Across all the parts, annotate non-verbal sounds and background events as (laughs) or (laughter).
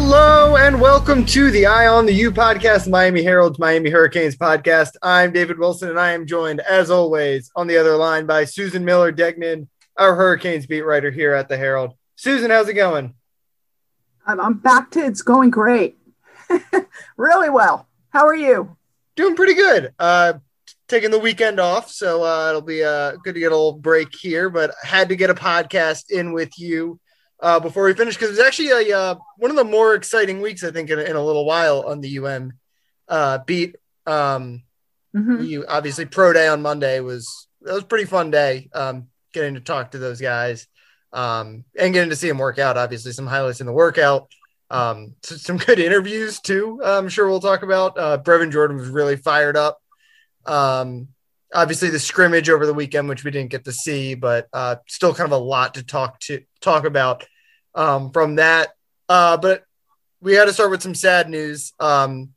Hello and welcome to the Eye on the U podcast, Miami Herald's Miami Hurricanes podcast. I'm David Wilson and I am joined, as always, on the other line by Susan Miller Degnan, our Hurricanes beat writer here at the Herald. Susan, how's it going? I'm, I'm back to it's going great. (laughs) really well. How are you? Doing pretty good. Uh, taking the weekend off, so uh, it'll be uh, good to get a little break here. But had to get a podcast in with you uh, before we finish because it's actually a uh, one of the more exciting weeks I think in, in a little while on the UM uh, beat. Um, mm-hmm. You obviously pro day on Monday was that was pretty fun day. Um, getting to talk to those guys um, and getting to see them work out. Obviously, some highlights in the workout. Um, some (laughs) good interviews too. I'm sure we'll talk about. Uh, Brevin Jordan was really fired up. Um, obviously the scrimmage over the weekend, which we didn't get to see, but uh, still kind of a lot to talk to talk about um, from that. Uh, but we had to start with some sad news. Um,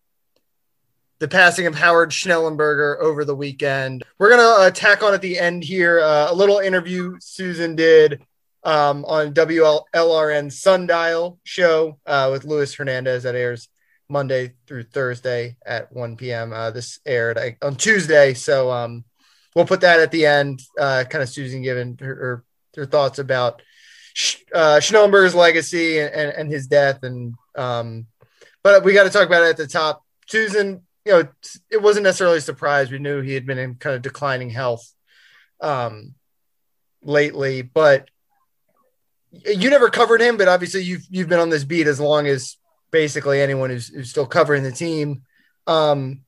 the passing of Howard Schnellenberger over the weekend. We're gonna uh, tack on at the end here uh, a little interview Susan did um, on WLRN Sundial show uh, with Luis Hernandez that airs Monday through Thursday at 1 p.m. Uh, this aired on Tuesday, so um, we'll put that at the end. Uh, kind of Susan giving her, her, her thoughts about uh, legacy and, and, and, his death, and um, but we got to talk about it at the top. Susan, you know, it wasn't necessarily a surprise. We knew he had been in kind of declining health um, lately, but you never covered him. But obviously, you've you've been on this beat as long as basically anyone who's, who's still covering the team. Um,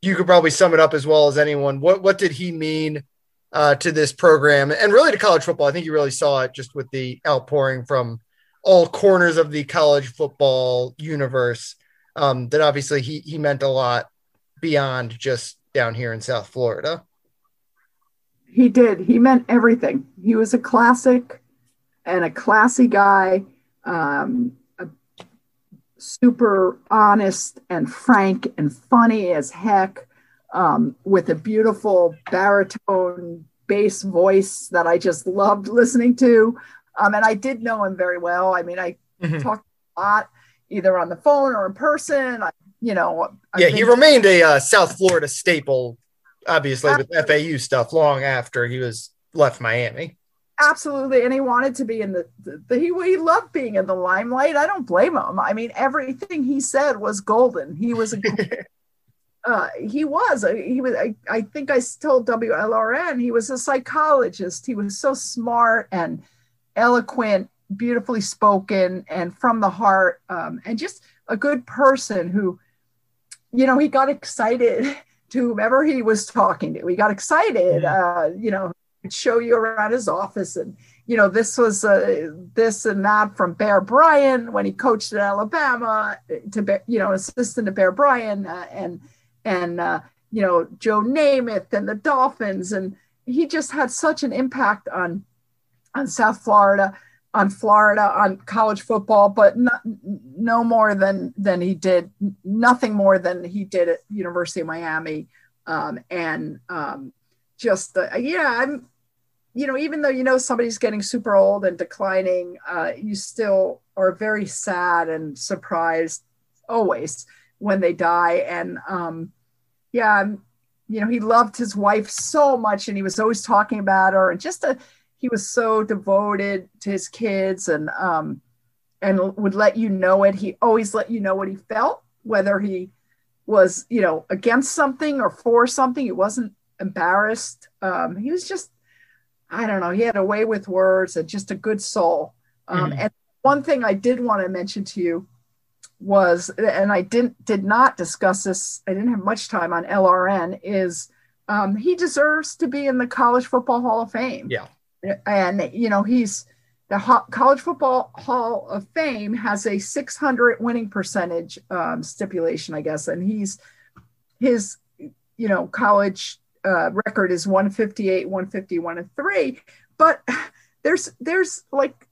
you could probably sum it up as well as anyone. What what did he mean uh, to this program and really to college football? I think you really saw it just with the outpouring from all corners of the college football universe. Um, that obviously he he meant a lot beyond just down here in South Florida. He did. He meant everything. He was a classic and a classy guy. Um, super honest and frank and funny as heck, um, with a beautiful baritone bass voice that I just loved listening to. Um, and I did know him very well. I mean, I mm-hmm. talked a lot, either on the phone or in person. I, you know, I've yeah, he remained a uh, South Florida staple, obviously, with FAU stuff long after he was left Miami absolutely and he wanted to be in the, the, the, he, he loved being in the limelight. I don't blame him. I mean everything he said was golden. He was a (laughs) uh, he was he was I, I think i told wlrn he was a psychologist. He was so smart and eloquent beautifully spoken and from the heart um, and just a good person who you know he got excited (laughs) to whomever he was talking to. He got excited uh, you know show you around his office. And you know this was uh, this and that from bear bryant when he coached at alabama to bear, you know assistant to bear bryant uh, and and uh, you know joe namath and the dolphins. And he just had such an impact on on south florida on florida on college football but not, no more than than he did nothing more than he did at university of miami. Um, and um, just uh, yeah i'm you know, even though you know somebody's getting super old and declining, uh, you still are very sad and surprised always when they die. And um, yeah, you know, he loved his wife so much, and he was always talking about her, and just a, he was so devoted to his kids, and um, and would let you know it. He always let you know what he felt, whether he was, you know, against something or for something. He wasn't embarrassed. Um, he was just I don't know, he had a way with words and just a good soul. Um, mm-hmm. And one thing I did want to mention to you was, and I didn't did not discuss this. I didn't have much time on LRN. Is um, he deserves to be in the College Football Hall of Fame? Yeah, and you know he's the Ho- College Football Hall of Fame has a 600 winning percentage um, stipulation, I guess, and he's his you know college uh, record is 158, 151, and three. But there's there's like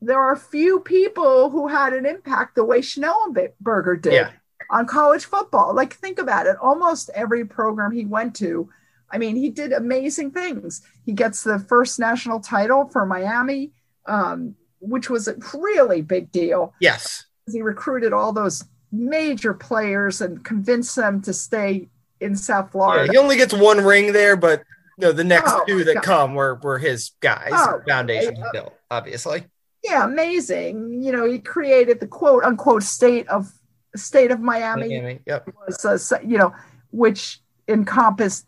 there are few people who had an impact the way Schnellenberger did yeah. on college football. Like think about it. Almost every program he went to, I mean, he did amazing things. He gets the first national title for Miami, um, which was a really big deal. Yes. he recruited all those major players and convinced them to stay in South Florida. Yeah, he only gets one ring there, but you know, the next Oh, two that God. come were were his guys. Oh, foundation he uh, built, obviously. yeah, amazing. You know, he created the quote unquote state of state of Miami. Miami. Yep. was, uh, you know, which encompassed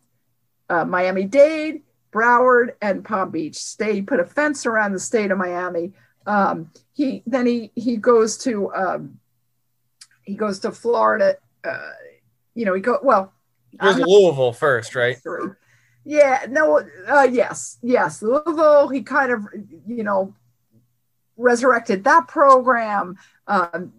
uh, Miami Dade, Broward, and Palm Beach. State put a fence around the state of Miami. Um, he then he he goes to um, he goes to Florida. Uh, you know, he go well. It was Louisville first, right? through. Yeah, no, uh, yes, yes. Louisville, he kind of, you know, resurrected that program. Um,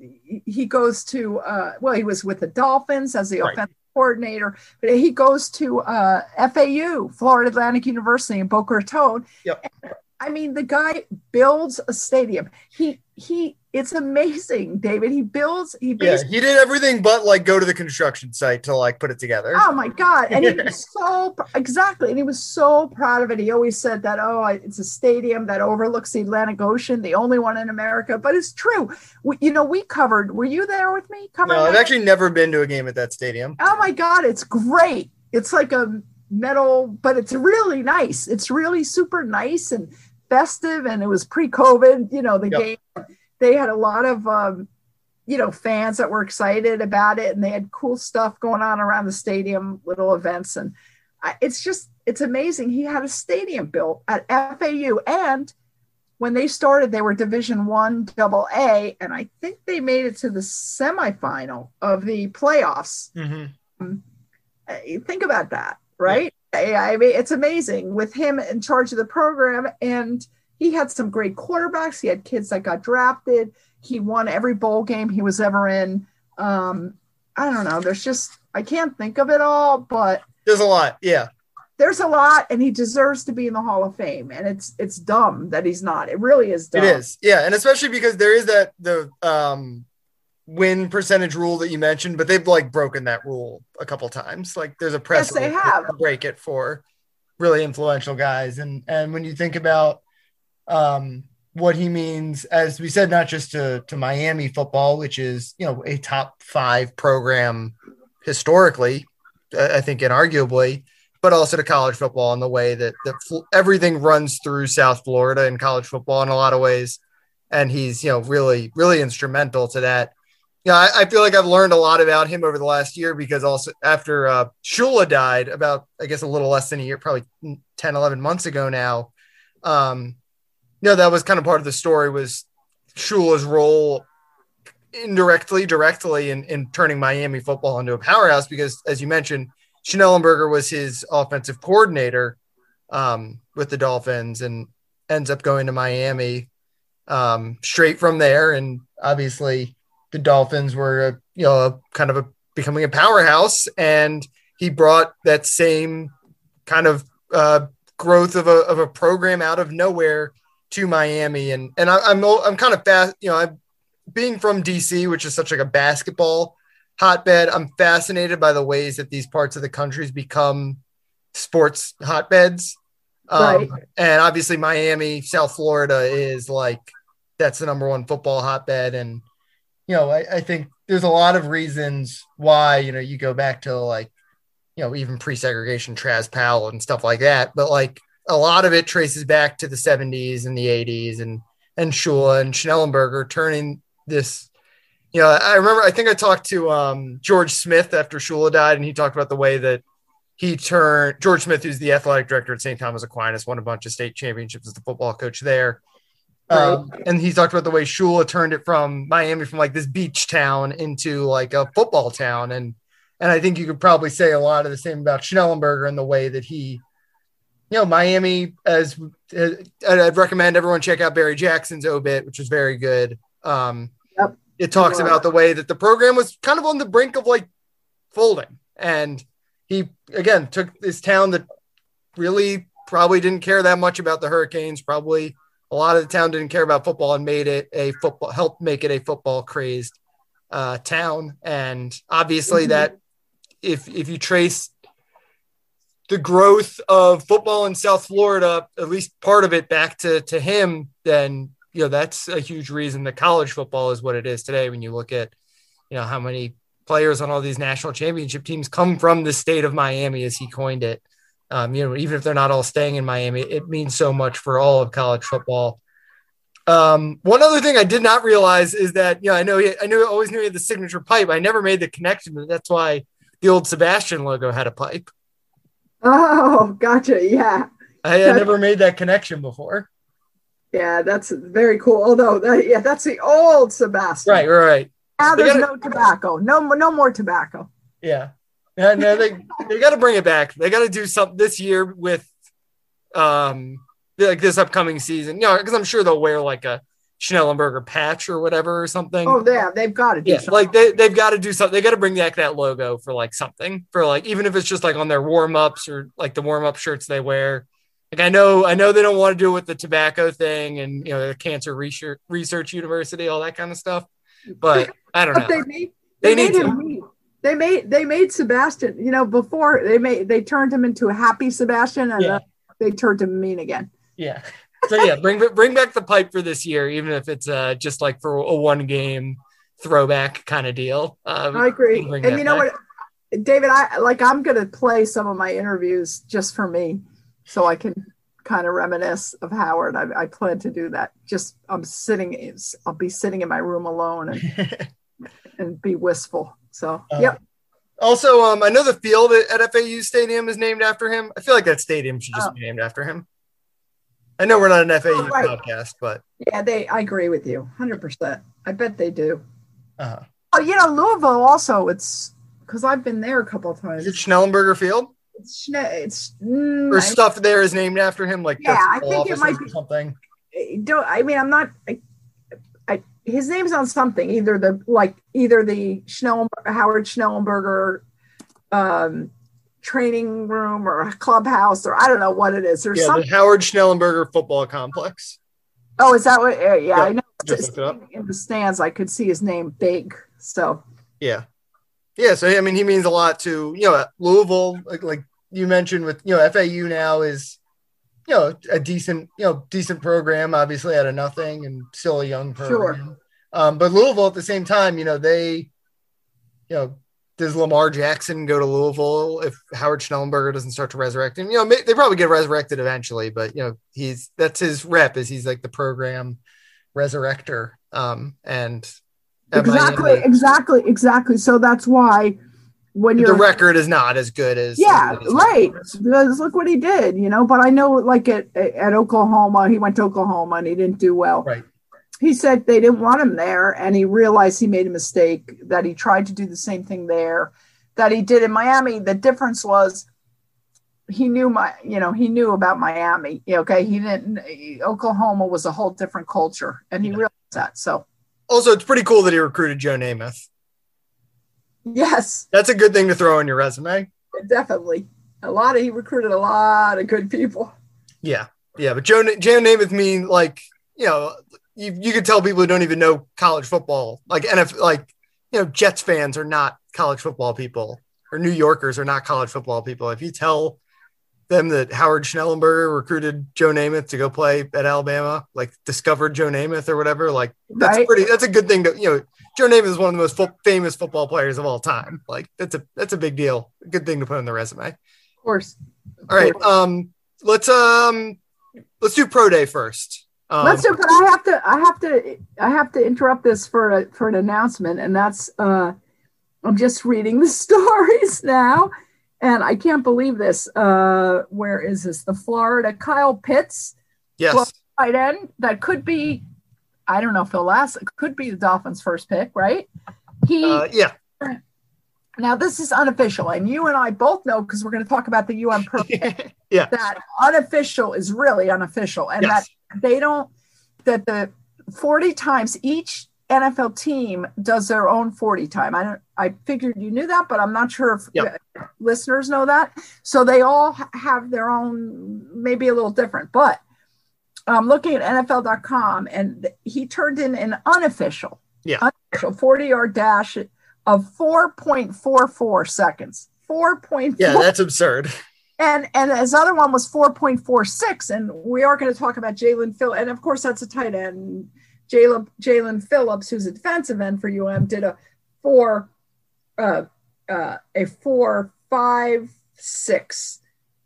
he- goes to, uh, well, he was with the Dolphins as the Right. offensive coordinator, but he goes to uh, FAU, Florida Atlantic University in Boca Raton. Yep. I mean, the guy builds a stadium. He, he, it's amazing, David. He builds, he Yeah, he did everything but like go to the construction site to like put it together. Oh my God. And he was (laughs) so, exactly. And he was so proud of it. He always said that, oh, it's a stadium that overlooks the Atlantic Ocean, the only one in America. But it's true. We, you know, we covered, were you there with me? Covering no, I've that? actually never been to a game at that stadium. Oh my God. It's great. It's like a metal, but it's really nice. It's really super nice and festive. And it was pre COVID, you know, the Yep. game. They had a lot of, um, you know, fans that were excited about it, and they had cool stuff going on around the stadium, little events, and I, it's just it's amazing. He had a stadium built at FAU, and when they started, they were Division One, Double A, and I think they made it to the semifinal of the playoffs. Mm-hmm. Uh, Think about that, right? I I mean, it's amazing with him in charge of the program, and he had some great quarterbacks. He had kids that got drafted. He won every bowl game he was ever in. Um, I don't know. There's just I can't think of it all, but There's a lot. Yeah. there's a lot, and he deserves to be in the Hall of Fame. And it's it's dumb that he's not. It really is dumb. It is, yeah, and especially because there is that the um win percentage rule that you mentioned, but they've like broken that rule a couple times. Like there's a Yes, they precedent have. to break it for really influential guys, and and when you think about um what he means, as we said, not just to to Miami football, which is you know a top five program historically, I I think inarguably, but also to college football in the way that that fl- everything runs through South Florida in college football in a lot of ways, and he's you know really really instrumental to that. Yeah, I, I feel like I've learned a lot about him over the last year because also after uh, Shula died about I guess a little less than a year, probably 10, 11 months ago now. Um, you know that was kind of part of the story was Shula's role indirectly, directly in, in turning Miami football into a powerhouse because, as you mentioned, Schnellenberger was his offensive coordinator um, with the Dolphins and ends up going to Miami um, straight from there. And obviously, the Dolphins were, you know, kind of a, becoming a powerhouse, and he brought that same kind of uh, growth of a, of a program out of nowhere to Miami. And and I, I'm I'm kind of fast, you know, I'm being from DC, which is such like a basketball hotbed. I'm fascinated by the ways that these parts of the countries become sports hotbeds. Um, Right. And obviously, Miami, South Florida is like that's the number one football hotbed. And you know, I, I think there's a lot of reasons why you know you go back to like you know even pre-segregation Traz Powell and stuff like that. But like a lot of it traces back to the 70s and the 80s and and Shula and Schnellenberger turning this. You know, I remember I think I talked to um, George Smith after Shula died, and he talked about the way that he turned George Smith, who's the athletic director at St. Thomas Aquinas, won a bunch of state championships as the football coach there. Um, and he talked about the way Shula turned it from Miami from like this beach town into like a football town. And and I think you could probably say a lot of the same about Schnellenberger and the way that he, you know, Miami as uh, I'd recommend everyone check out Barry Jackson's obit, which was very good. Um, Yep. It talks about the way that the program was kind of on the brink of like folding, and he again took this town that really probably didn't care that much about the Hurricanes. Probably a lot of the town didn't care about football and made it a football, helped make it a football crazed uh, town. And obviously, Mhm. that if if you trace the growth of football in South Florida, at least part of it back to to him, then you know that's a huge reason that college football is what it is today. When you look at you know how many players on all these national championship teams come from the state of Miami, as he coined it. Um, you know, even if they're not all staying in Miami, it means so much for all of college football. Um, one other thing I did not realize is that you know I know he, I knew always knew he had the signature pipe. I never made the connection. That's why the old Sebastian logo had a pipe. Oh, gotcha. Yeah, I had never made that connection before. Yeah, that's very cool. Although, that, yeah, that's the old Sebastian. Right, right. Now there's gotta, no tobacco. No, no more tobacco. Yeah, yeah. No, they they got to bring it back. They got to do something this year with, um, like this upcoming season. You know, because I'm sure they'll wear like a Schnellenberger patch or whatever or something. Oh, yeah, they've got to do yeah, something. like they they've got to do something. They got to bring back that logo for like something for like even if it's just like on their warm ups or like the warm up shirts they wear. Like I know I know they don't want to do it with the tobacco thing and you know the cancer research research university all that kind of stuff, but I don't know. They made, they, they need to. They made they made Sebastian. You know before they made they turned him into a happy Sebastian and yeah. they turned him mean again. Yeah so yeah, bring bring back the pipe for this year, even if it's uh, just like for a one game throwback kind of deal. Um, I agree, and you know back. what, David, I like I'm gonna play some of my interviews just for me, so I can kind of reminisce of Howard. I, I plan to do that. Just I'm sitting, I'll be sitting in my room alone and (laughs) and be wistful. So uh, yep. Also, um, I know the field at FAU Stadium is named after him. I feel like that stadium should just oh. be named after him. I know we're not an FAU oh, right. podcast, but yeah, they. I agree with you, hundred percent. I bet they do. Uh-huh. Oh, you know, Louisville also. It's because I've been there a couple of times. Is it Schnellenberger Field? It's it's mm, or stuff there is named after him, like yeah, I think it might be something. Don't I mean I'm not. I, his name's on something either the like either the Schnellenberger, Howard Schnellenberger um, training room or a clubhouse or I don't know what it is. There's yeah, something. the Howard Schnellenberger Football Complex. Oh, is that what? Yeah, yeah. I know. Just in the stands, I could see his name big. So. Yeah, yeah. So I mean, he means a lot to you know Louisville. Like, like you mentioned with you know FAU now is you know a decent you know decent program obviously out of nothing and still a young program. Sure. Um, but Louisville at the same time, you know they you know does Lamar Jackson go to Louisville if Howard Schnellenberger doesn't start to resurrect him? You know, they probably get resurrected eventually, but you know, he's that's his rep is he's like the program resurrector. Um, and exactly, exactly, exactly. So that's why when the record is not as good as yeah, as right. Because look what he did, you know. But I know, like at at Oklahoma, he went to Oklahoma and he didn't do well. Right he said they didn't want him there and he realized he made a mistake that he tried to do the same thing there that he did in miami the difference was he knew my you know he knew about miami okay he didn't oklahoma was a whole different culture and he yeah. realized that so also it's pretty cool that he recruited joe namath yes. That's a good thing to throw in your resume. Definitely. A lot of he recruited a lot of good people. Yeah. Yeah but joe joe namath mean like you know you, you could tell people who don't even know college football, like NFL, like you know, Jets fans are not college football people, or New Yorkers are not college football people. If you tell them that Howard Schnellenberger recruited Joe Namath to go play at Alabama, like discovered Joe Namath or whatever, like that's right. pretty. That's a good thing to you know. Joe Namath is one of the most fo- famous football players of all time. Like that's a that's a big deal. A good thing to put on the resume. Of course. Of all right. Course. Um. Let's um. Let's do pro day first. Um, Let's do, but I have to, I have to, I have to interrupt this for a, for an announcement, and that's uh, I'm just reading the (laughs) stories now, and I can't believe this. Uh, where is this? The Florida Kyle Pitts, yes, right end that could be, I don't know if he'll last. It could be the Dolphins' first pick, right? He, uh, yeah. Now this is unofficial, and you and I both know because we're going to talk about the UM (laughs) yeah, that unofficial is really unofficial, and yes. that they don't that the 40 times each NFL team does their own 40 time. I don't I figured you knew that, but I'm not sure if yep. listeners know that. So they all have their own maybe a little different, but I'm looking at NFL.com and he turned in an unofficial, yeah. unofficial 40 yard dash of 4.44 seconds. 4.4. Yeah, that's absurd and and his other one was 4.46 and we are going to talk about jaelan phil and of course that's a tight end jaelan jaelan phillips who's a defensive end for um did a four uh, uh, a four five six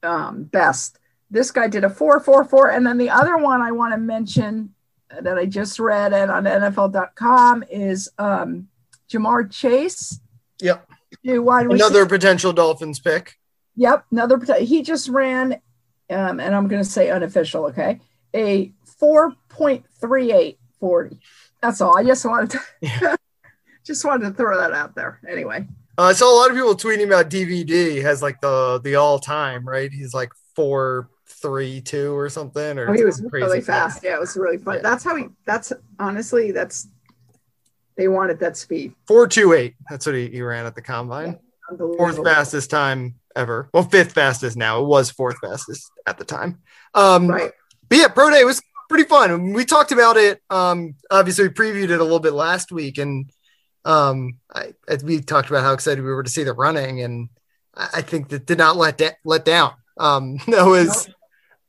um, best this guy did a four four four and then the other one i want to mention that i just read it on nfl.com is um, ja'marr chase Yep. Another potential Dolphins pick. Yep, another. He just ran, um, and I'm going to say unofficial. Okay, a 4.38 40. That's all. I just wanted to, Yeah. (laughs) just wanted to throw that out there. Anyway, Uh, I saw a lot of people tweeting about DVD has like the the all time right. He's like four three two or something. Or oh, he was really fast. Yeah, it was really fun. Yeah. That's how he. That's honestly, that's they wanted that speed. Four two eight. That's what he, he ran at the combine. Fourth fastest time ever. Well, fifth fastest now. It was fourth fastest at the time. Um, Right. But yeah, pro day was pretty fun. We talked about it. Um, obviously, we previewed it a little bit last week, and um, I, we talked about how excited we were to see the running, and I, I think that did not let da- let down. Um, (laughs) that was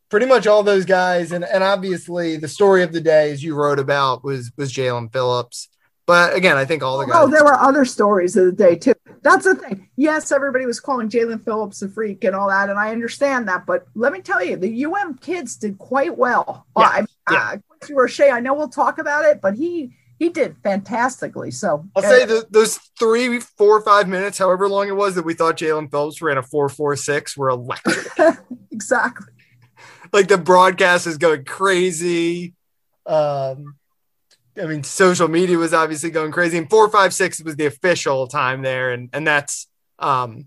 pretty much all those guys, and and obviously the story of the day, as you wrote about, was was Jaelan Phillips. But again, I think all the guys. Oh, there were other stories of the day too. That's the thing. Yes, everybody was calling Jaelan Phillips a freak and all that, and I understand that. But let me tell you, the UM kids did quite well. Yeah, I, yeah. uh, Roche, I know we'll talk about it, but he he did fantastically. So I'll uh, say that those three, four, five minutes, however long it was that we thought Jaelan Phillips ran a four, four, six, were electric. (laughs) exactly. like the broadcast is going crazy. Um, I mean, social media was obviously going crazy, and four, five, six was the official time there, and and that's um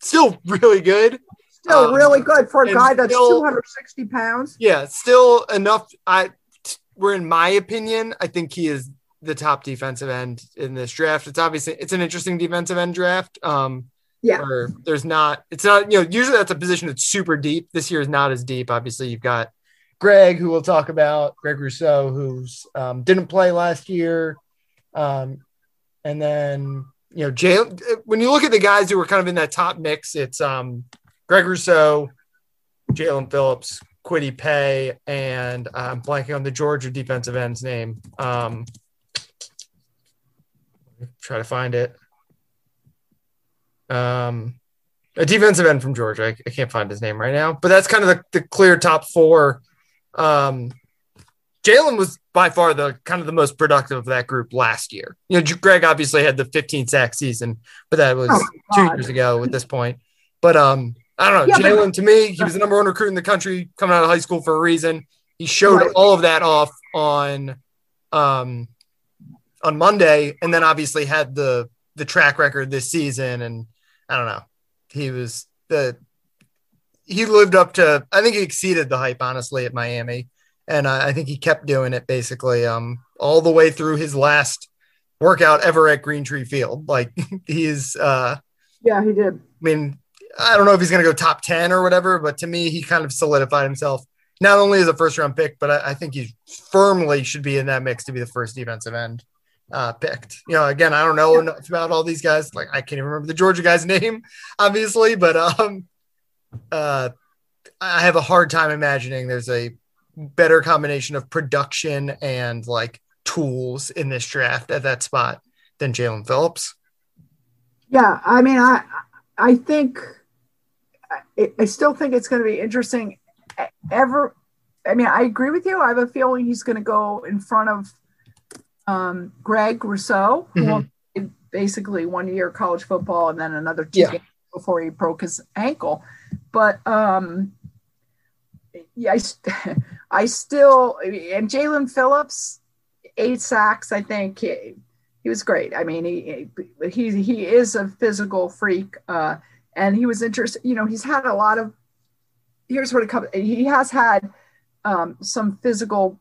still (laughs) really good. Still Um, really good for a guy that's still- 260 pounds. Yeah, still enough. I, we're in my opinion, I think he is the top defensive end in this draft. It's obviously it's an interesting defensive end draft. Um, Yeah. there's not, it's not, you know, usually that's a position that's super deep. This year is not as deep. Obviously, you've got Greg, who we'll talk about, Greg Rousseau, who's um, didn't play last year, um, and then you know, Jaelan. When you look at the guys who were kind of in that top mix, it's um, Greg Rousseau, Jaelan Phillips, Kwity Paye, and I'm blanking on the Georgia defensive end's name. Um, try to find it. Um, a defensive end from Georgia. I, I can't find his name right now, but that's kind of the, the clear top four. Um, Jaelan was by far the kind of the most productive of that group last year. You know, Greg obviously had the 15 sack season, but that was Oh, two years ago at this point. But um, I don't know. Yeah, Jaelan to me, he was the number one recruit in the country coming out of high school for a reason. He showed Right. all of that off on um on Monday, and then obviously had the the track record this season. And I don't know, he was the he lived up to. I think he exceeded the hype honestly at Miami, and I, I think he kept doing it basically um all the way through his last workout ever at Greentree Field. Like (laughs) he's uh Yeah, he did. I mean, I don't know if he's going to go top 10 or whatever, but to me, he kind of solidified himself not only as a first round pick, but I, I think he firmly should be in that mix to be the first defensive end uh, picked. You know, again, I don't know Yeah. enough about all these guys. Like, I can't even remember the Georgia guy's (laughs) name, obviously, but um, uh, I have a hard time imagining there's a better combination of production and like tools in this draft at that spot than Jaelan Phillips. Yeah, I mean, I I think I, I still think it's going to be interesting. Ever, I mean, I agree with you. I have a feeling he's going to go in front of um, Greg Rousseau, who Mhm. played basically one year college football and then another two Yeah. games before he broke his ankle. But um, yeah, I, (laughs) I still and Jaelan Phillips, eight sacks. I think he, he was great. I mean, he he he is a physical freak, uh, and he was interested. You know, he's had a lot of. Here's what it comes. He has had um, some physical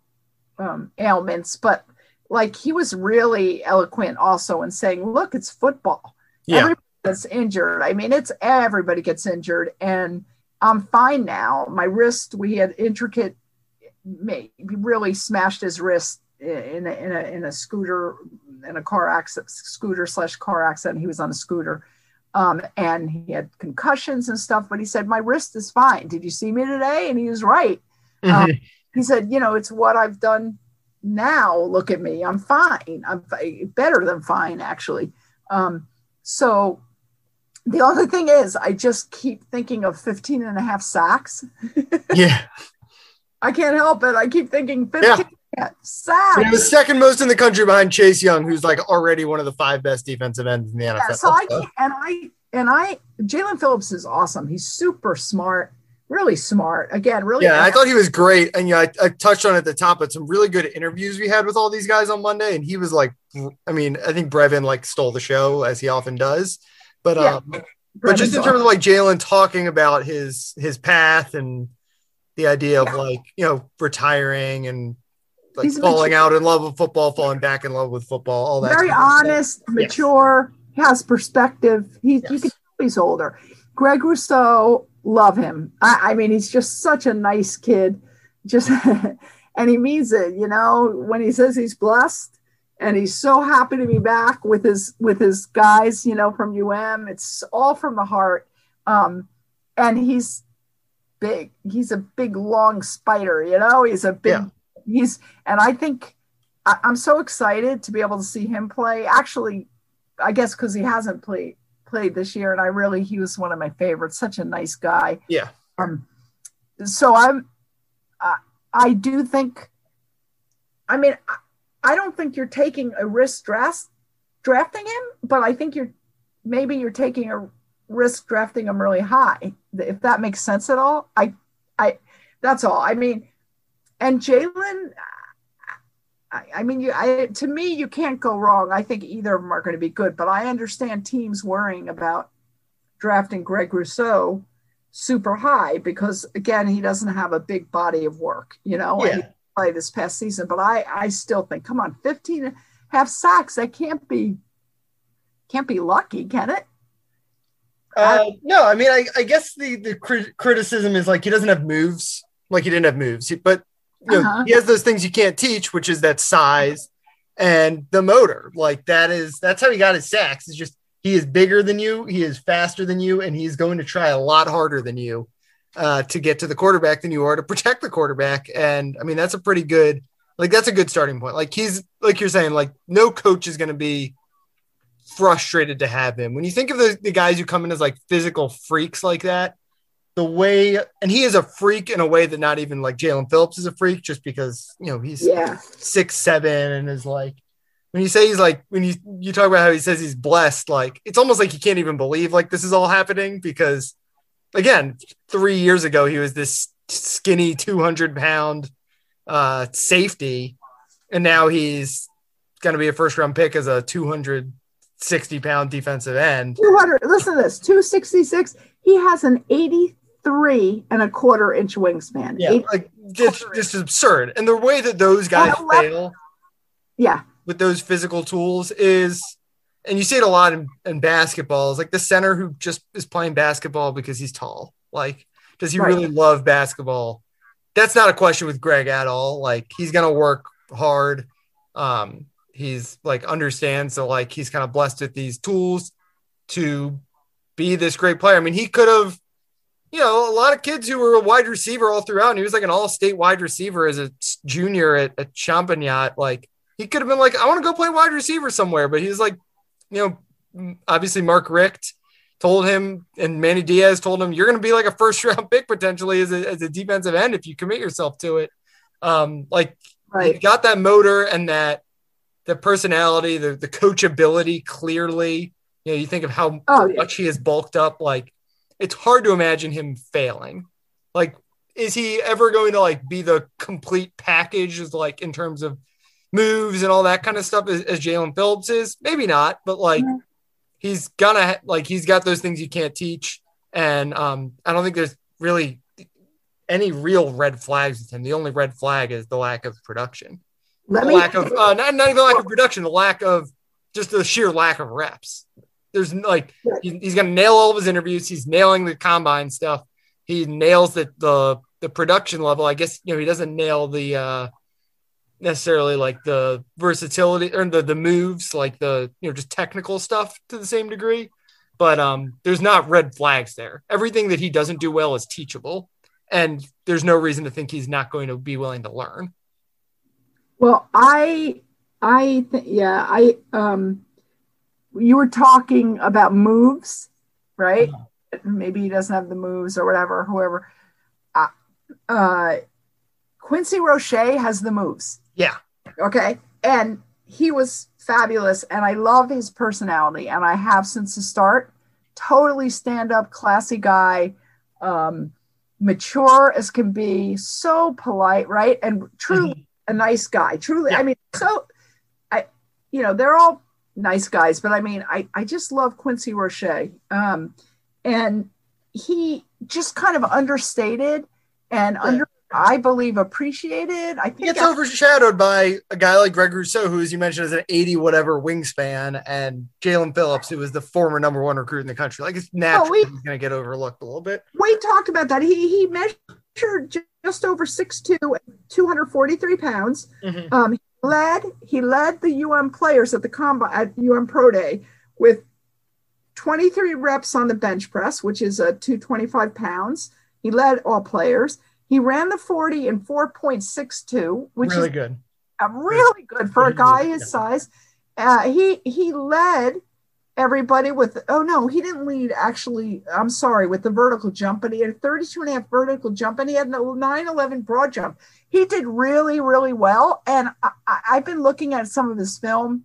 um, ailments, but like he was really eloquent also in saying, "Look, it's football. Yeah. Everybody gets injured. I mean, it's everybody gets injured, and I'm fine now. My wrist, we had intricate, really smashed his wrist in a, in a, in a scooter, in a car accident, scooter slash car accident. He was on a scooter. Um, and he had concussions and stuff, but he said, My wrist is fine. Did you see me today? And he was right. (laughs) Um, he said, You know, it's what I've done now. Look at me. I'm fine. I'm better than fine, actually. Um, so the only thing is, I just keep thinking of 15 and a half sacks. (laughs) yeah. I can't help it. I keep thinking 15 Yeah. sacks. He was second most in the country behind Chase Young, who's like already one of the five best defensive ends in the NFL. Yeah, so I and I and I Jaelan Phillips is awesome. He's super smart, really smart. Again, really. Yeah, I thought he was great, and yeah, I, I touched on it at the top, but some really good interviews we had with all these guys on Monday, and he was like, I mean, I think Brevin like stole the show as he often does, but Yeah. um, but just in terms of like Jaelan talking about his his path and the idea of like you know retiring and like He's falling mature. out in love with football, falling back in love with football, all that. very honest, mature, has perspective. He you can tell he's older. Greg Rousseau, love him. I, I mean, he's just such a nice kid. Just (laughs) and he means it, you know, when he says he's blessed and he's so happy to be back with his with his guys, you know, from UM. It's all from the heart. Um, and he's big. He's a big long spider, you know, he's a big Yeah. he's and I think I, I'm so excited to be able to see him play. Actually, I guess because he hasn't played played this year, and I really he was one of my favorites. Such a nice guy. Yeah. Um. So I'm. I I do think. I mean, I, I don't think you're taking a risk draft drafting him, but I think you're maybe you're taking a risk drafting him really high. If that makes sense at all. I I that's all. I mean, and Jaelan. I, I mean, you. I to me, you can't go wrong. I think either of them are going to be good, but I understand teams worrying about drafting Greg Rousseau super high because again, he doesn't have a big body of work. You know, and Yeah. Play this past season. But I, I still think, come on, 15 and a half sacks. That can't be, can't be lucky, can it? Uh, no, I mean, I, I guess the the cri- criticism is like he doesn't have moves, like he didn't have moves, but you know, Uh-huh. he has those things you can't teach, which is that size and the motor. Like that is that's how he got his sacks. It's just he is bigger than you, he is faster than you, and he's going to try a lot harder than you uh, to get to the quarterback than you are to protect the quarterback. And I mean, that's a pretty good, like that's a good starting point. Like he's like you're saying, like no coach is going to be frustrated to have him. When you think of the, the guys who come in as like physical freaks like that, the way and he is a freak in a way that not even like Jaelan Phillips is a freak, just because you know he's Yeah. six seven and is like when you say he's like when you you talk about how he says he's blessed, like it's almost like you can't even believe like this is all happening because again, three years ago he was this skinny 200 pound uh safety and now he's gonna be a first round pick as a 260 pound defensive end 200, listen to this 266. He has an 83 and a quarter inch wingspan. yeah like just just absurd and the way that those guys And a left- fail yeah. with those physical tools is and you see it a lot in, in basketball. Is like the center who just is playing basketball because he's tall. Like does he Right. really love basketball? That's not a question with greg at all. Like he's gonna work hard. Um he's like understands so like he's kind of blessed with these tools to be this great player. I mean he could have you know, a lot of kids who were a wide receiver all throughout, and he was like an all-state wide receiver as a junior at, at Champagnat. Like he could have been like, I want to go play wide receiver somewhere, but he was like, you know, obviously Mark Richt told him, and Manny Diaz told him, you're going to be like a first-round pick potentially as a, as a defensive end if you commit yourself to it. Um, like Right. got that motor and that the personality, the the coachability. Clearly, you know, you think of how Oh, yeah. much he has bulked up. Like it's hard to imagine him failing. Like, is he ever going to like be the complete package? Is like in terms of moves and all that kind of stuff as, as Jaelan Phillips is? Maybe not, but like Mhm. he's gonna like he's got those things you can't teach. And um, I don't think there's really any real red flags with him. The only red flag is the lack of production Let the me lack of uh, not, not even the lack of production, the lack of just the sheer lack of reps. There's like he's gonna nail all of his interviews. He's nailing the combine stuff. He nails the the the production level. I guess you know he doesn't nail the uh necessarily like the versatility or the the moves, like the you know just technical stuff to the same degree. but um, there's not red flags there. Everything that he doesn't do well is teachable, and there's no reason to think he's not going to be willing to learn. Well, I, I, th- yeah, I, um, you were talking about moves, right? Uh-huh. Maybe he doesn't have the moves or whatever, whoever. Uh, uh, Quincy Roche has the moves. Yeah. Okay. And he was fabulous. And I love his personality. And I have since the start. Totally stand up, classy guy, um, mature as can be, so polite, right? And truly mm-hmm. a nice guy. Truly, yeah. I mean, so I, you know, they're all nice guys, but I mean, I, I just love Quincy Roche. Um, and he just kind of understated and yeah. under I believe appreciated. I think it's I, overshadowed by a guy like Greg Rousseau, who, as you mentioned, is an 80 whatever wingspan, and Jaelan Phillips, who was the former number one recruit in the country. Like it's natural we, going to get overlooked a little bit. We talked about that. He he measured just over 6'2", 243 pounds. Mm-hmm. Um, he led he led the UM players at the combo at UM Pro Day with 23 reps on the bench press, which is a 225 pounds. He led all players. He ran the 40 in 4.62, which really is good. really good for a guy his size. Uh, he he led everybody with oh no he didn't lead actually i'm sorry with the vertical jump but he had a 32 and a half vertical jump and he had a 911 broad jump. He did really really well. And I, i've been looking at some of his film.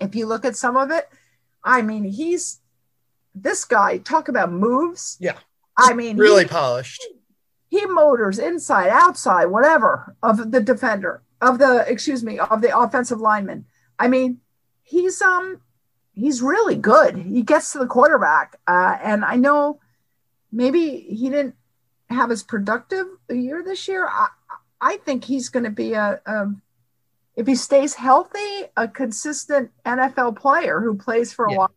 If you look at some of it i mean he's this guy talk about moves. Yeah. I mean really he, polished he motors inside, outside, whatever of the defender, of the excuse me, of the offensive lineman. I mean, he's um he's really good. He gets to the quarterback, uh, and I know maybe he didn't have as productive a year this year. I, I think he's going to be a, a, if he stays healthy, a consistent NFL player who plays for a yeah. long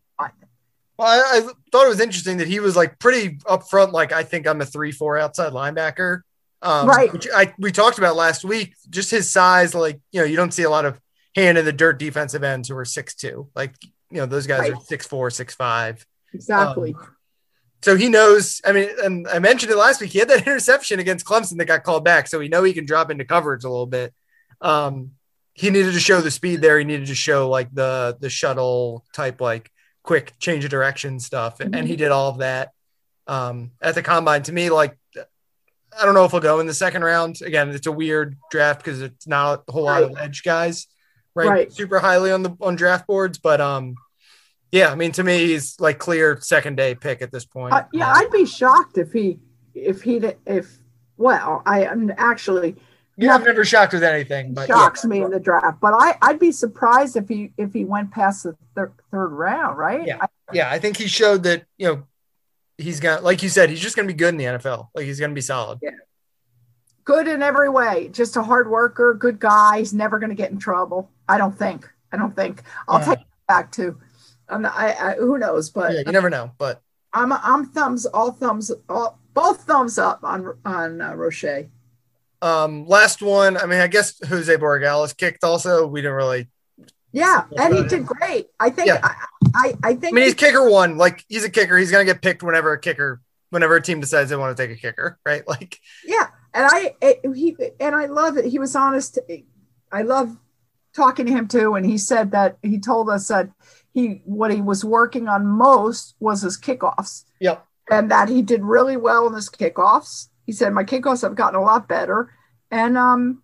well, I, I, thought it was interesting that he was like pretty upfront. Like, I think I'm a three, four outside linebacker. Um, right. Which I, we talked about last week, just his size. Like, you know, you don't see a lot of hand in the dirt defensive ends who are six, two, like, you know, those guys right. are six, four, six, five. Exactly. Um, so he knows. I mean, and I mentioned it last week. He had that (laughs) interception against Clemson that got called back. So we know he can drop into coverage a little bit. Um, he needed to show the speed there. He needed to show like the the shuttle type like quick change of direction stuff. And, and he did all of that um, at the combine. To me, like, I don't know if he'll go in the second round. Again, it's a weird draft because it's not a whole lot of edge guys, right? right? Super highly on the on draft boards, but um, yeah, I mean, to me, he's like clear second day pick at this point. Uh, yeah, I'd be shocked if he if he if well, I am actually yeah, I'm never shocked with anything. But shocks yeah. me in the draft, but I I'd be surprised if he if he went past the thir- third round, right? Yeah, I, yeah. I think he showed that you know he's got like you said he's just going to be good in the NFL. Like he's going to be solid. Yeah. Good in every way. Just a hard worker, good guy. He's never going to get in trouble. I don't think. I don't think. I'll take it back to. Um, I, I, who knows, but yeah, you never know. But I'm I'm thumbs all thumbs all both thumbs up on on uh, Roche. Um, last one. I mean, I guess Jose Borregales kicked. Also, we didn't really. Yeah, and he did great. I think. Yeah. I, I, I think. I mean, he's kicker one. Like he's a kicker. He's gonna get picked whenever a kicker, whenever a team decides they want to take a kicker, right? (laughs) Like. Yeah, and I it, he and I love it. He was honest. I love talking to him too, and he said that he told us that he what he was working on most was his kickoffs. Yep. And that he did really well in his kickoffs he said my kickoffs have gotten a lot better, and um,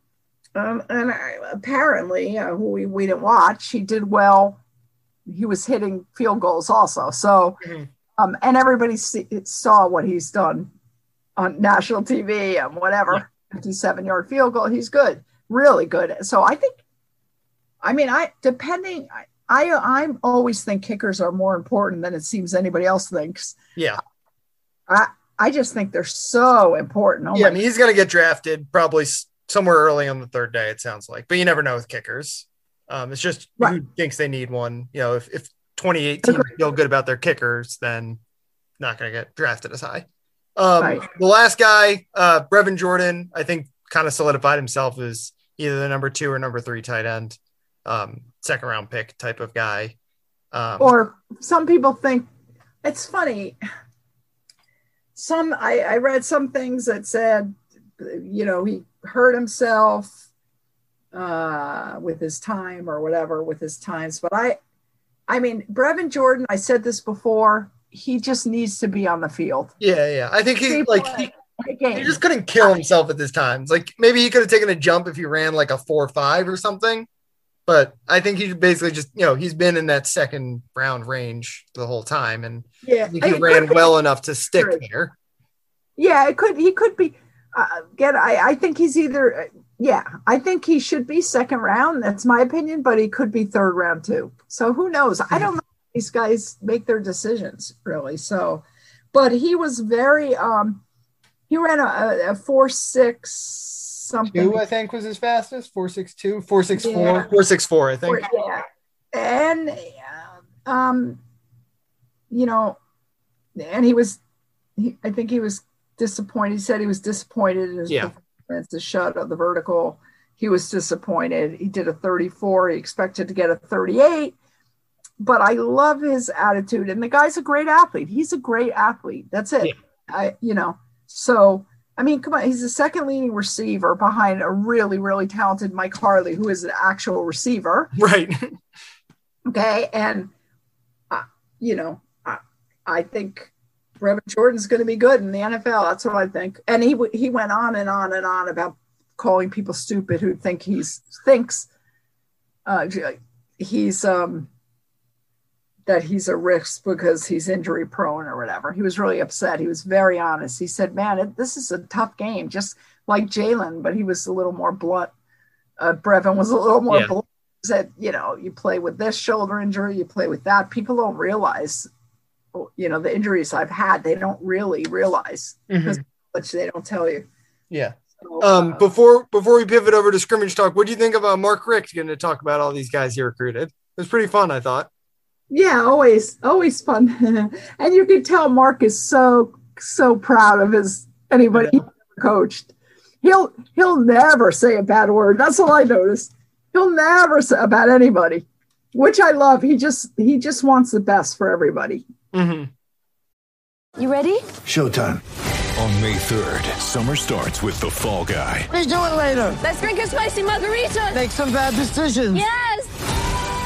um and apparently uh, we we didn't watch. He did well. He was hitting field goals also. So, mm-hmm. um, and everybody see, saw what he's done on national TV and whatever. Yeah. 57 yard field goal. He's good, really good. So I think, I mean, I depending. I, I I'm always think kickers are more important than it seems anybody else thinks. Yeah. I I just think they're so important. Oh yeah, I mean, he's going to get drafted probably somewhere early on the third day. It sounds like, but you never know with kickers. Um, it's just right. who thinks they need one. You know, if if 2018 feel good about their kickers, then not going to get drafted as high. Um, right. The last guy, uh, Brevin Jordan, I think kind of solidified himself as either the number two or number three tight end, um, second round pick type of guy. Um, or some people think it's funny. Some I, I read some things that said, you know, he hurt himself uh, with his time or whatever with his times. But I, I mean, Brevin Jordan. I said this before. He just needs to be on the field. Yeah, yeah. I think he Stay like he, he just couldn't kill himself at this times. Like maybe he could have taken a jump if he ran like a four or five or something. But I think he basically just you know he's been in that second round range the whole time, and yeah, he it ran be- well enough to stick Sure. there. Yeah, it could. He could be. Uh, again, I, I think he's either. uh, Yeah, I think he should be second round. That's my opinion, but he could be third round too. So who knows? I don't know. These guys make their decisions really. So, but he was very. um He ran a, a four six something. Two, I think, was his fastest. Four six two, four six four, Yeah. four six four. I think. yeah, and uh, um, you know, and he was. He, I think he was disappointed. He said he was disappointed in his Yeah. performance, the shot of the vertical. He was disappointed. He did a 34. He expected to get a 38. But I love his attitude. And the guy's a great athlete. He's a great athlete. That's it. Yeah. I, you know, so I mean, come on, he's the second leading receiver behind a really, really talented Mike Harley, who is an actual receiver. Right. Okay. And, uh, you know, I, I think Brevin Jordan's going to be good in the NFL. That's what I think. And he he went on and on and on about calling people stupid who think he's thinks uh, he's um that he's a risk because he's injury prone or whatever. He was really upset. He was very honest. He said, "Man, it, this is a tough game, just like Jaelan, but he was a little more blunt. Uh, Brevin was a little more Yeah. blunt. Said, you know, you play with this shoulder injury, you play with that. People don't realize, you know, the injuries I've had. They don't really realize, Mhm. which they don't tell you. Yeah. So, Um, uh, before before we pivot over to scrimmage talk, what do you think of uh, Mark Richt getting to talk about all these guys he recruited? It was pretty fun, I thought. Yeah, always, always fun. (laughs) and you can tell Mark is so, so proud of his anybody he coached. He'll he'll never say a bad word. That's all I noticed. He'll never say about anybody, which I love. He just he just wants the best for everybody. Mm-hmm. You ready? Showtime. On May 3rd, summer starts with The Fall Guy. Let's do it later. Let's drink a spicy margarita. Make some bad decisions. Yes.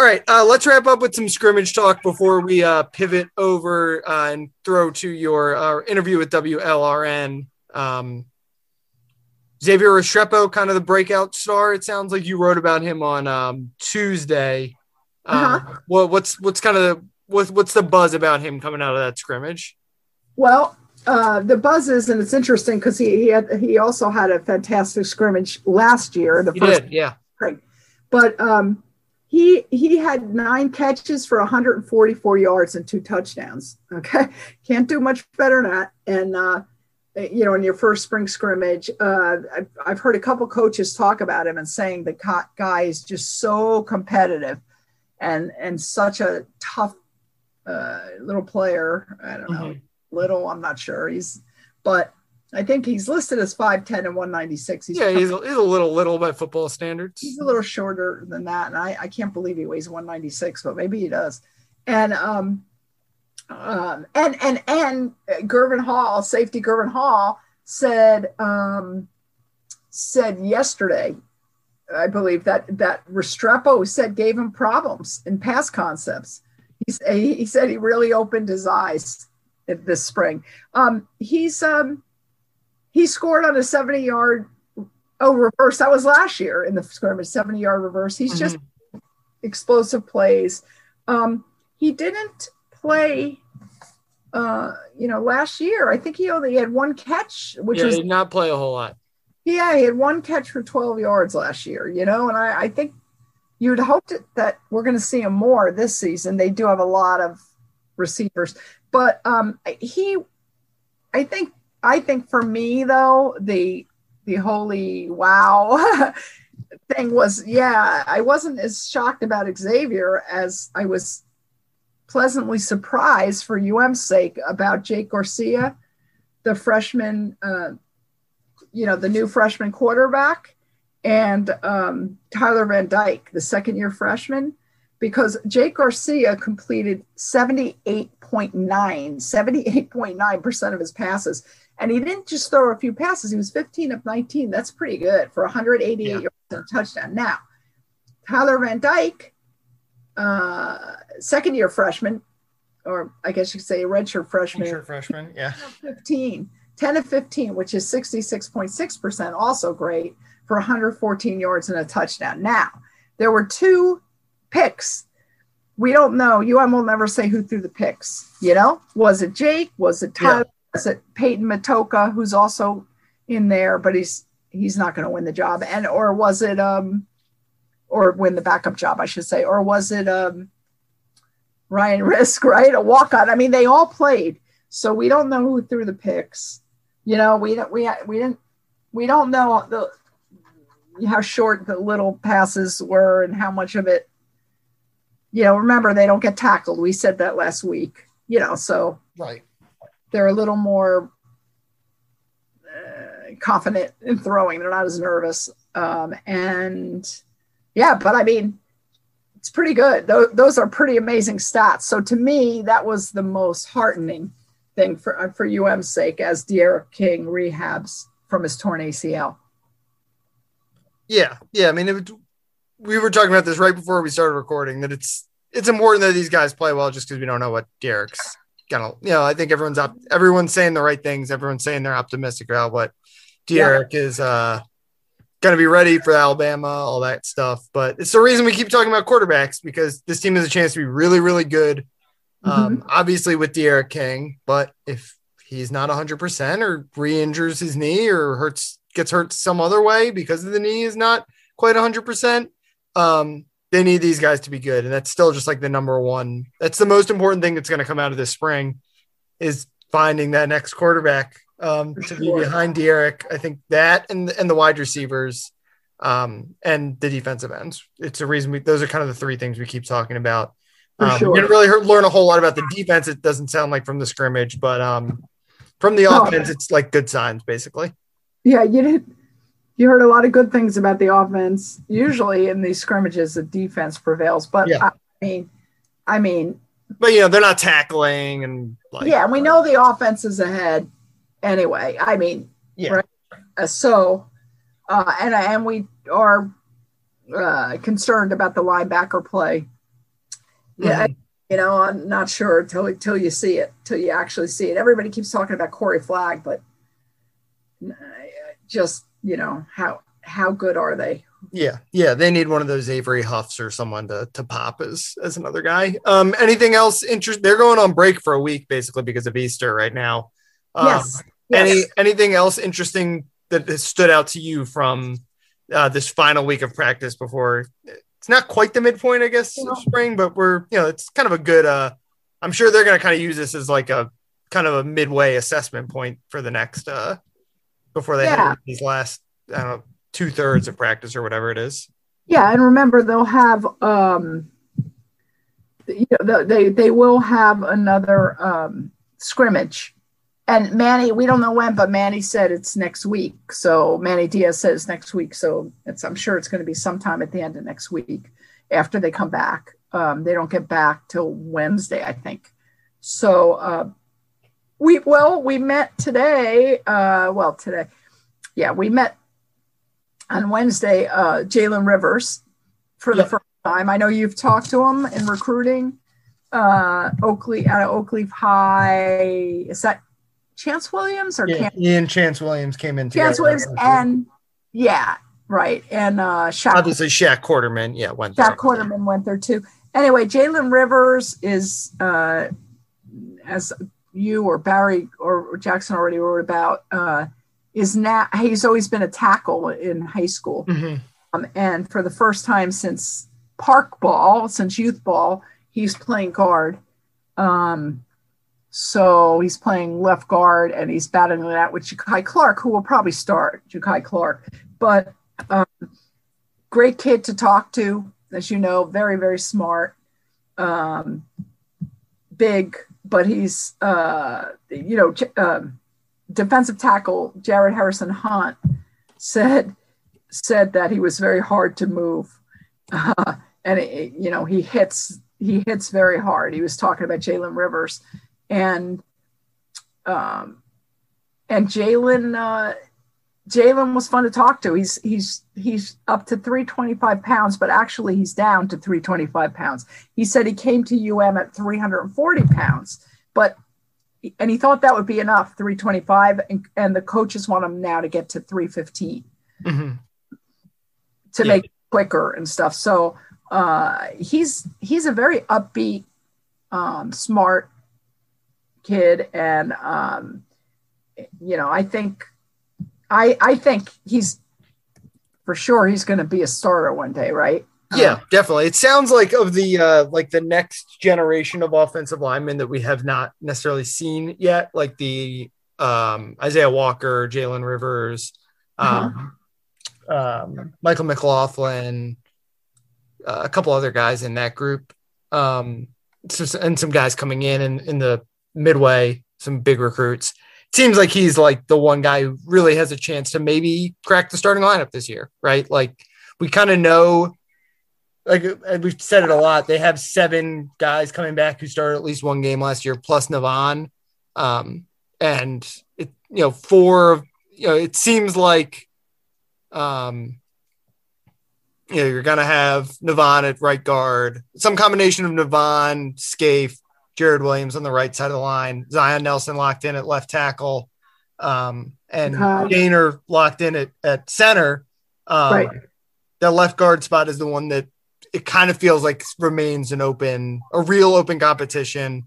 All right, uh, let's wrap up with some scrimmage talk before we uh, pivot over uh, and throw to your uh, interview with WLRN. Um, Xavier Restrepo, kind of the breakout star. It sounds like you wrote about him on um, Tuesday. Uh, Uh-huh. well, what's what's kind of the, what's what's the buzz about him coming out of that scrimmage? Well, uh, the buzz is, and it's interesting because he he had he also had a fantastic scrimmage last year. The He first did, yeah. spring. But um, he he had nine catches for 144 yards and two touchdowns. (laughs) Okay, can't do much better than that. And uh, you know, in your first spring scrimmage, uh, I've, I've heard a couple coaches talk about him and saying the guy is just so competitive and and such a tough uh, little player. I don't know, little. I'm not sure. He's, but I think he's listed as 5'10 and 196. He's Yeah, he's a, he's a little little by football standards. he's a little shorter than that, and I, I can't believe he weighs 196, but maybe he does. And um, um, and and and Gurvan Hall, safety Gurvan Hall said um, said yesterday, I believe that that Restrepo said gave him problems in pass concepts. He, he he said he really opened his eyes this spring. Um, he's um, he scored on a 70 yard Oh, reverse. That was last year in the scrimmage, 70 yard reverse. He's just explosive plays. Um, he didn't play, uh, you know, last year. I think he only had one catch, which yeah, was, he did not play a whole lot. yeah, he had one catch for 12 yards last year, you know, and I, I think you'd hoped that we're going to see him more this season. They do have a lot of receivers, but um, he, I think, I think for me though, the the holy wow (laughs) thing was, yeah, I wasn't as shocked about Xavier as I was pleasantly surprised for UM's sake about Jake Garcia, the freshman, uh, you know, the new freshman quarterback, and um, Tyler Van Dyke, the second year freshman, because Jake Garcia completed 78.9, 78.9% of his passes. And he didn't just throw a few passes, he was 15 of 19. That's pretty good for 188 Yeah. yards and a touchdown. Now, Tyler Van Dyke, uh, second year freshman, or I guess you could say a redshirt freshman, Sure, freshman. Yeah. 15, 10 of 15, which is 66.6%, also great for 114 yards and a touchdown. Now, there were two picks. We don't know. UM will never say who threw the picks. You know, was it Jake? Was it Tyler? Was it Peyton Matocha, who's also in there, but he's he's not going to win the job? And or was it um or win the backup job, I should say, or was it um Ryan (laughs) Rizk, right? A walk on. I mean, they all played. So we don't know who threw the picks. You know, we don't we we didn't we don't know the how short the little passes were and how much of it. You know, remember they don't get tackled. We said that last week. You know, so Right. They're a little more uh, confident in throwing. They're not as nervous. Um, and yeah, but I mean, it's pretty good. Those, those are pretty amazing stats. So to me, that was the most heartening thing for uh, for UM's sake as D'Eriq King rehabs from his torn ACL. Yeah, yeah. I mean, it, we were talking about this right before we started recording that it's it's important that these guys play well just because we don't know what D'Eriq's gonna. You know, I think everyone's up. Everyone's saying the right things. Everyone's saying they're optimistic about what D'Eriq is uh gonna be ready for Alabama, all that stuff. But it's the reason we keep talking about quarterbacks because this team has a chance to be really, really good. Um, obviously with D'Eriq King, but if he's not 100% or re-injures his knee or hurts gets hurt some other way because of the knee is not quite 100%, um, they need these guys to be good. And that's still just like the number one. That's the most important thing that's going to come out of this spring is finding that next quarterback um, to be behind D'Eriq. I think that and, and the wide receivers um, and the defensive ends. It's a reason we, those are kind of the three things we keep talking about. Um, sure. Didn't really hear- learn a whole lot about the defense. It doesn't sound like from the scrimmage, but um, from the No. offense, it's like good signs, basically. Yeah, you did. You heard a lot of good things about the offense. Usually in these scrimmages, the defense prevails. But Yeah. I mean, I mean, But you know, they're not tackling and like yeah, we know the offense is ahead anyway. I mean, Yeah. right? Uh, so, uh, and and we are uh, concerned about the linebacker play. Yeah, Mhm. you know, I'm not sure till till you see it, till you actually see it. Everybody keeps talking about Corey Flagg, but uh, just you know how how good are they? Yeah, yeah, they need one of those Avery Huffs or someone to to pop as as another guy. Um, anything else? Interest? They're going on break for a week basically because of Easter right now. Um, yes. Any yes. anything else interesting that has stood out to you from uh, this final week of practice before? It's not quite the midpoint, I guess, No. of spring, but we're you know it's kind of a good. Uh, I'm sure they're going to kind of use this as like a kind of a midway assessment point for the next uh, before they Yeah. have these last I two thirds of practice or whatever it is. Yeah, and remember they'll have um you know, they they will have another um scrimmage. And Manny, we don't know when, but Manny said it's next week. So Manny Diaz says next week. So it's I'm sure it's going to be sometime at the end of next week after they come back. Um, they don't get back till Wednesday, I think. So uh, we well, we met today. Uh, well, today, yeah, we met on Wednesday, uh, Jalen Rivers for the Yep. first time. I know you've talked to him in recruiting. Uh, Oakley out of Oakleaf High. Is that Chance Williams or Yeah, Ian Chance Williams came in. Chance. Williams and yeah, right. And uh, Shaq Obviously, Shaq Quarterman, yeah, went there. Jack Quarterman went there too. Anyway, Jalen Rivers is, uh, as you or Barry or Jackson already wrote about, uh, is now he's always been a tackle in high school, Mhm. um, and for the first time since park ball, since youth ball, he's playing guard. Um, so he's playing left guard and he's battling it out with Jakai Clark, who will probably start Jakai Clark, but um, great kid to talk to, as you know, very, very smart, um, big, but he's, uh, you know, um, defensive tackle Jared Harrison Hunt said said that he was very hard to move, uh, and it, you know he hits he hits very hard. He was talking about Jalen Rivers, and um, and Jalen. Jalen was fun to talk to. He's he's he's up to 325 pounds, but actually he's down to 325 pounds. He said he came to UM at 340 pounds, but and he thought that would be enough, 325, and, and the coaches want him now to get to 315 Mhm. to Yeah. make it quicker and stuff. So uh, he's he's a very upbeat, um, smart kid, and um, you know I think I I think he's for sure he's going to be a starter one day, right? Yeah, definitely. It sounds like of the uh like the next generation of offensive linemen that we have not necessarily seen yet, like the um Isaiah Walker, Jalen Rivers, um, um Michael McLaughlin, uh, a couple other guys in that group. Um so, and some guys coming in in, in the midway, some big recruits. Seems like he's like the one guy who really has a chance to maybe crack the starting lineup this year, right? Like we kind of know like uh, we've said it a lot. They have seven guys coming back who started at least one game last year, plus Navaughn. Um, and it, you know, four, you know, it seems like, um, you know, you're gonna have Navaughn at right guard, some combination of Navaughn, Scaife, Jarrid Williams on the right side of the line, Zion Nelson locked in at left tackle, um, and. Gaynor locked in at, at center. Um, Right. That left guard spot is the one that it kind of feels like remains an open, a real open competition.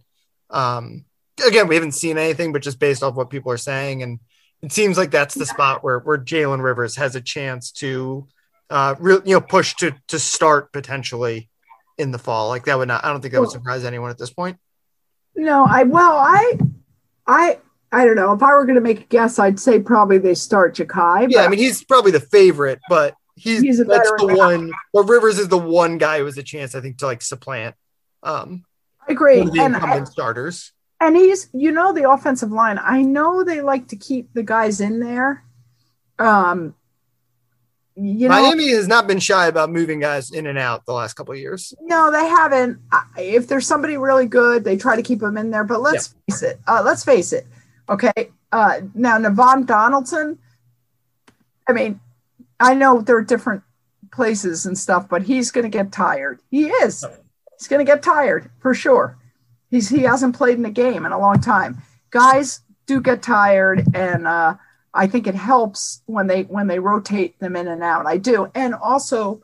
Um, again, we haven't seen anything, but just based off what people are saying, and it seems like that's the spot where where Jalen Rivers has a chance to, uh, real you know, push to to start potentially in the fall. Like that would not, I don't think that would surprise anyone at this point. No, I well, I, I, I don't know. If I were going to make a guess, I'd say probably they start Jakai. Yeah, I mean he's probably the favorite, but he's, He's a that's the guy. one. But Rivers is the one guy who has a chance, I think, to like supplant um I agree. one the incumbent starters. and he's, you know, the offensive line. I know they like to keep the guys in there. Um, you know, Miami has not been shy about moving guys in and out the last couple of years. no, they haven't. If there's somebody really good, they try to keep them in there. But let's face it. Uh, let's face it. Okay. Uh, now, Navaughn Donaldson. I mean, I know they're different places and stuff, but he's going to get tired. He is. He's going to get tired for sure. He's he hasn't played in a game in a long time. Guys do get tired, and uh, I think it helps when they when they rotate them in and out. I do, and also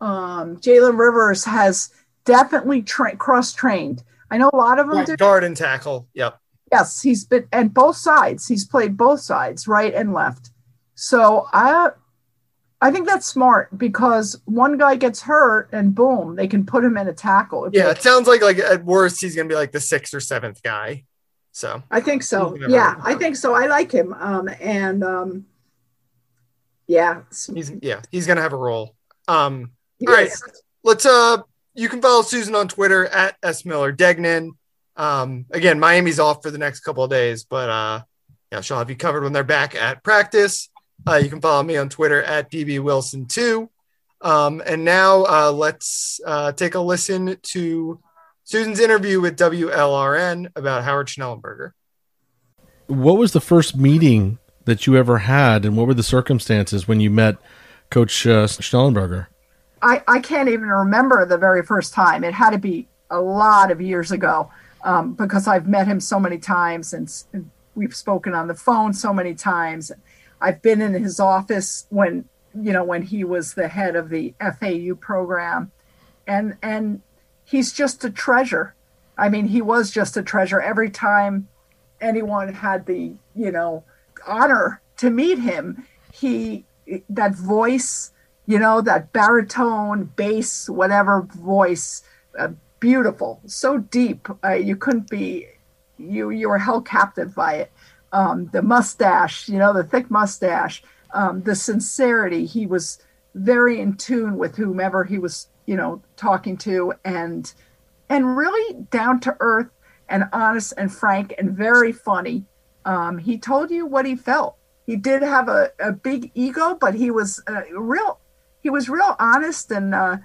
um, Jalen Rivers has definitely tra- cross trained. I know a lot of them do. Guard and tackle. Yep. Yes, he's been and both sides. He's played both sides, right and left. So I I think that's smart because one guy gets hurt and boom, they can put him in a tackle. Yeah, it sounds like like at worst he's gonna be like the sixth or seventh guy. So I think so. Yeah. I think so. I like him. Um and um yeah. he's yeah, he's gonna have a role. Um he all right. let's uh you can follow Susan on Twitter at S Miller Degnan. Um again, Miami's off for the next couple of days, but uh yeah, she'll have you covered when they're back at practice. Uh you can follow me on Twitter at DB Wilson too. Um and now uh let's uh take a listen to Susan's interview with WLRN about Howard Schnellenberger. What was the first meeting that you ever had, and what were the circumstances when you met Coach uh, Schnellenberger? I, I can't even remember the very first time. It had to be a lot of years ago um, because I've met him so many times and, and we've spoken on the phone so many times. I've been in his office when you know when he was the head of the FAU program, and and he's just a treasure. I mean, he was just a treasure every time anyone had the you know honor to meet him. He that voice, you know, that baritone, bass, whatever voice, uh, beautiful, so deep. Uh, you couldn't be, you you were held captive by it. Um, the mustache, you know, the thick mustache, um, the sincerity. He was very in tune with whomever he was, you know, talking to, and and really down to earth and honest and frank and very funny. Um, he told you what he felt. He did have a, a big ego, but he was uh, real. He was real honest and uh,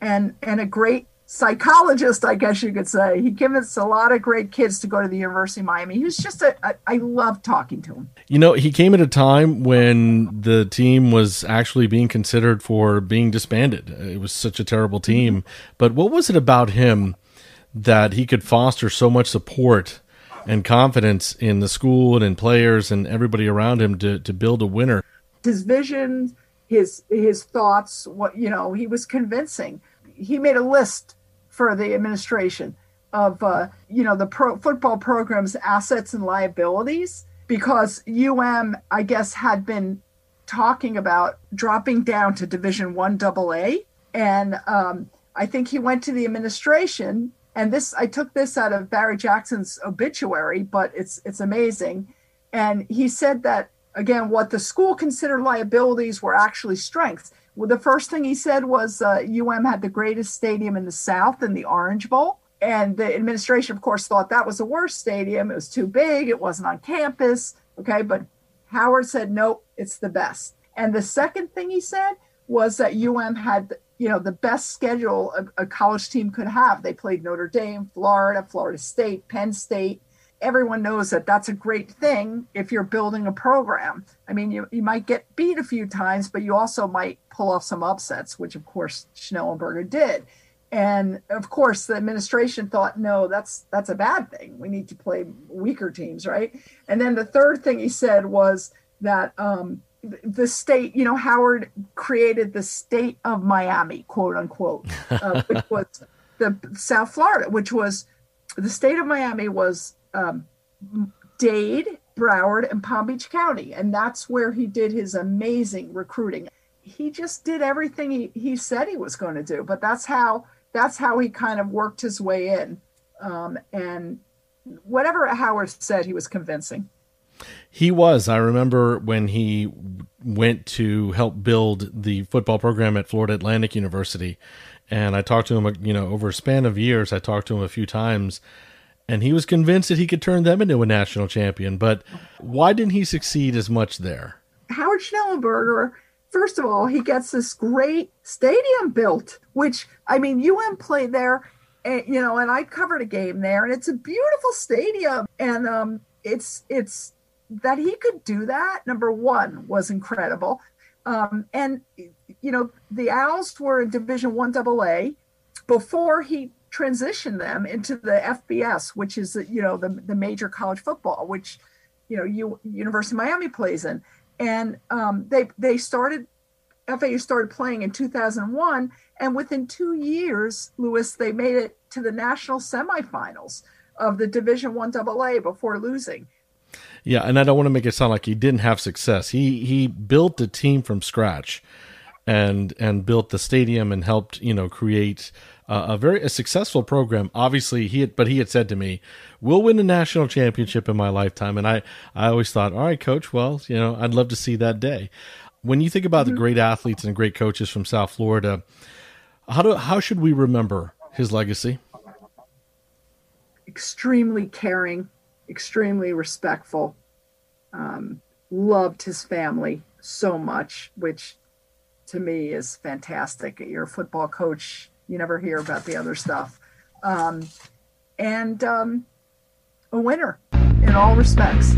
and and a great psychologist, I guess you could say. He convinced a lot of great kids to go to the University of Miami. He was just a, a I love talking to him. You know, he came at a time when the team was actually being considered for being disbanded. It was such a terrible mm-hmm. team. But what was it about him that he could foster so much support and confidence in the school and in players and everybody around him to, to build a winner? His vision, his his thoughts, what you know, he was convincing. He made a list for the administration of uh, you know the pro- football program's assets and liabilities because UM I guess had been talking about dropping down to Division One AA, and um, I think he went to the administration. And this I took this out of Barry Jackson's obituary, but it's it's amazing. And he said that again, what the school considered liabilities were actually strengths. Well, the first thing he said was uh, UM had the greatest stadium in the South in the Orange Bowl. And the administration, of course, thought that was the worst stadium. It was too big, it wasn't on campus. Okay. But Howard said, nope, it's the best. And the second thing he said was that UM had, you know, the best schedule a, a college team could have. They played Notre Dame, Florida, Florida State, Penn State, everyone knows that that's a great thing if you're building a program. I mean, you, you might get beat a few times, but you also might pull off some upsets, which of course Schnellenberger did. And of course, the administration thought, no, that's that's a bad thing. We need to play weaker teams, right? And then the third thing he said was that um, the state, you know, Howard created the state of Miami, quote unquote, uh, which (laughs) was the South Florida, which was the state of Miami was um, Dade, Broward, and Palm Beach County. And that's where he did his amazing recruiting. He just did everything he, he said he was going to do, but that's how that's how he kind of worked his way in. Um, and whatever Howard said, he was convincing. He was. I remember when he went to help build the football program at Florida Atlantic University, and I talked to him. You know, over a span of years, I talked to him a few times, and he was convinced that he could turn them into a national champion. But why didn't he succeed as much there? Howard Schnellenberger, first of all, he gets this great stadium built, which I mean, UM played there, and, you know, and I covered a game there, and it's a beautiful stadium, and um, it's it's that he could do that. Number one was incredible, um, and you know, the Owls were in Division One AA before he transition them into the FBS, which is you know the the major college football, which you know you University of Miami plays in, and um, they they started FAU started playing in 2001, and within two years, Lewis, they made it to the national semifinals of the Division One AA before losing. Yeah, and I don't want to make it sound like he didn't have success. He he built the team from scratch, and and built the stadium and helped you know create uh, a very a successful program. Obviously, he had, but he had said to me, "We'll win a national championship in my lifetime." And I, I always thought, "All right, coach. Well, you know, I'd love to see that day." When you think about mm-hmm. the great athletes and great coaches from South Florida, how do how should we remember his legacy? Extremely caring, extremely respectful. Um, loved his family so much, which to me is fantastic. You're a football coach you never hear about the other stuff. Um, and um, a winner in all respects.